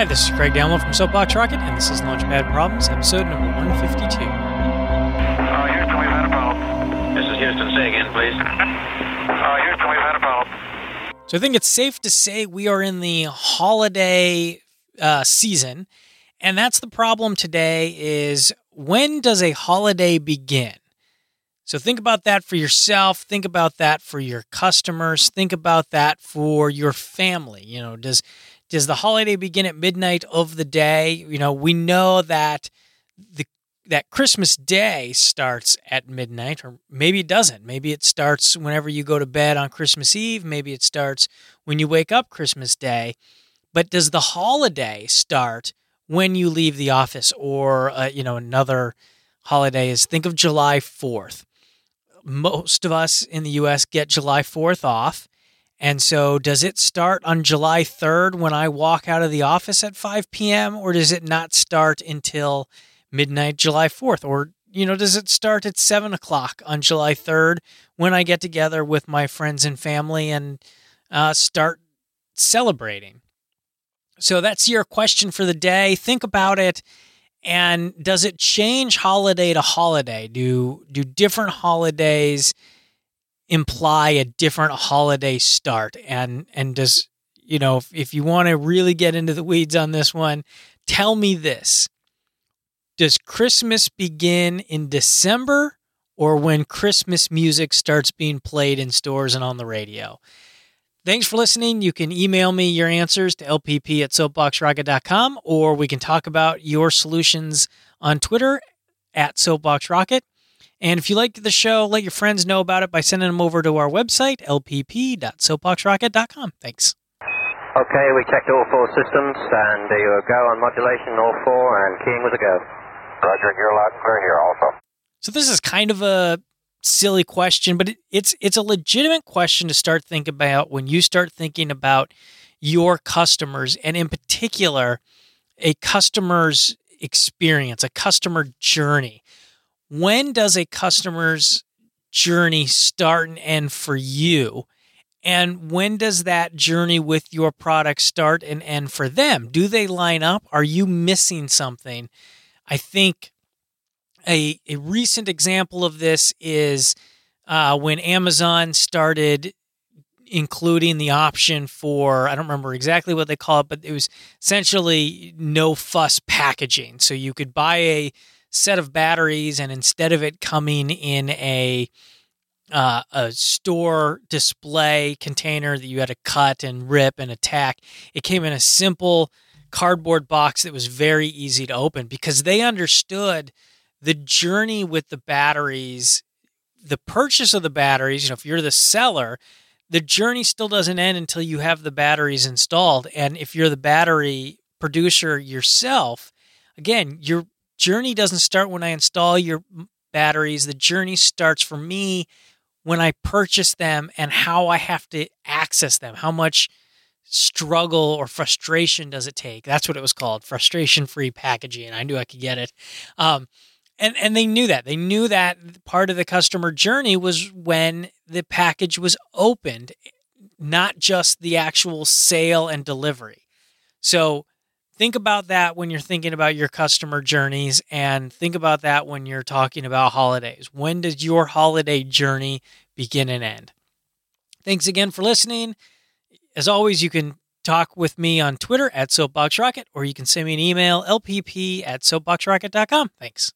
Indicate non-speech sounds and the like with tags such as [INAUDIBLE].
Hi, this is Craig Downwell from Soapbox Rocket, and this is Launchpad Problems, episode number 152. Uh, Houston, we've had a problem. This is Houston. Say again, please. [LAUGHS] Uh, Houston, we've had a problem. So I think it's safe to say we are in the holiday uh, season, and that's the problem today is when does a holiday begin? So think about that for yourself, think about that for your customers, think about that for your family. You know, does does the holiday begin at midnight of the day? You know, we know that the that Christmas Day starts at midnight, or maybe it doesn't. Maybe it starts whenever you go to bed on Christmas Eve. Maybe it starts when you wake up Christmas Day. But does the holiday start when you leave the office, or uh, you know another holiday is think of July Fourth. Most of us in the U.S. get July Fourth off. And so, does it start on July 3rd when I walk out of the office at 5 p.m., or does it not start until midnight July 4th? Or, you know, does it start at 7 o'clock on July 3rd when I get together with my friends and family and uh, start celebrating? So, that's your question for the day. Think about it. And does it change holiday to holiday? Do, do different holidays imply a different holiday start? And, and does, you know, if, if you want to really get into the weeds on this one, tell me this does Christmas begin in December or when Christmas music starts being played in stores and on the radio? Thanks for listening. You can email me your answers to lpp at soapboxrocket.com or we can talk about your solutions on Twitter at soapboxrocket. And if you like the show, let your friends know about it by sending them over to our website, lpp.soapboxrocket.com. Thanks. Okay, we checked all four systems, and there you go on modulation, all four, and keying was a go. Roger, you're loud and clear here also. So this is kind of a silly question, but it, it's it's a legitimate question to start thinking about when you start thinking about your customers and in particular a customer's experience, a customer journey. When does a customer's journey start and end for you? And when does that journey with your product start and end for them? Do they line up? Are you missing something? I think a, a recent example of this is uh, when Amazon started including the option for I don't remember exactly what they call it, but it was essentially no fuss packaging. So you could buy a set of batteries, and instead of it coming in a uh, a store display container that you had to cut and rip and attack, it came in a simple cardboard box that was very easy to open because they understood the journey with the batteries, the purchase of the batteries. You know, if you're the seller, the journey still doesn't end until you have the batteries installed. And if you're the battery producer yourself, again, your journey doesn't start when I install your batteries. The journey starts for me when I purchase them and how I have to access them, how much struggle or frustration does it take? That's what it was called, frustration free packaging. And I knew I could get it. Um, and, and they knew that. They knew that part of the customer journey was when the package was opened, not just the actual sale and delivery. So think about that when you're thinking about your customer journeys and think about that when you're talking about holidays. When does your holiday journey begin and end? Thanks again for listening. As always, you can talk with me on Twitter at SoapboxRocket or you can send me an email, lpp at soapboxrocket.com. Thanks.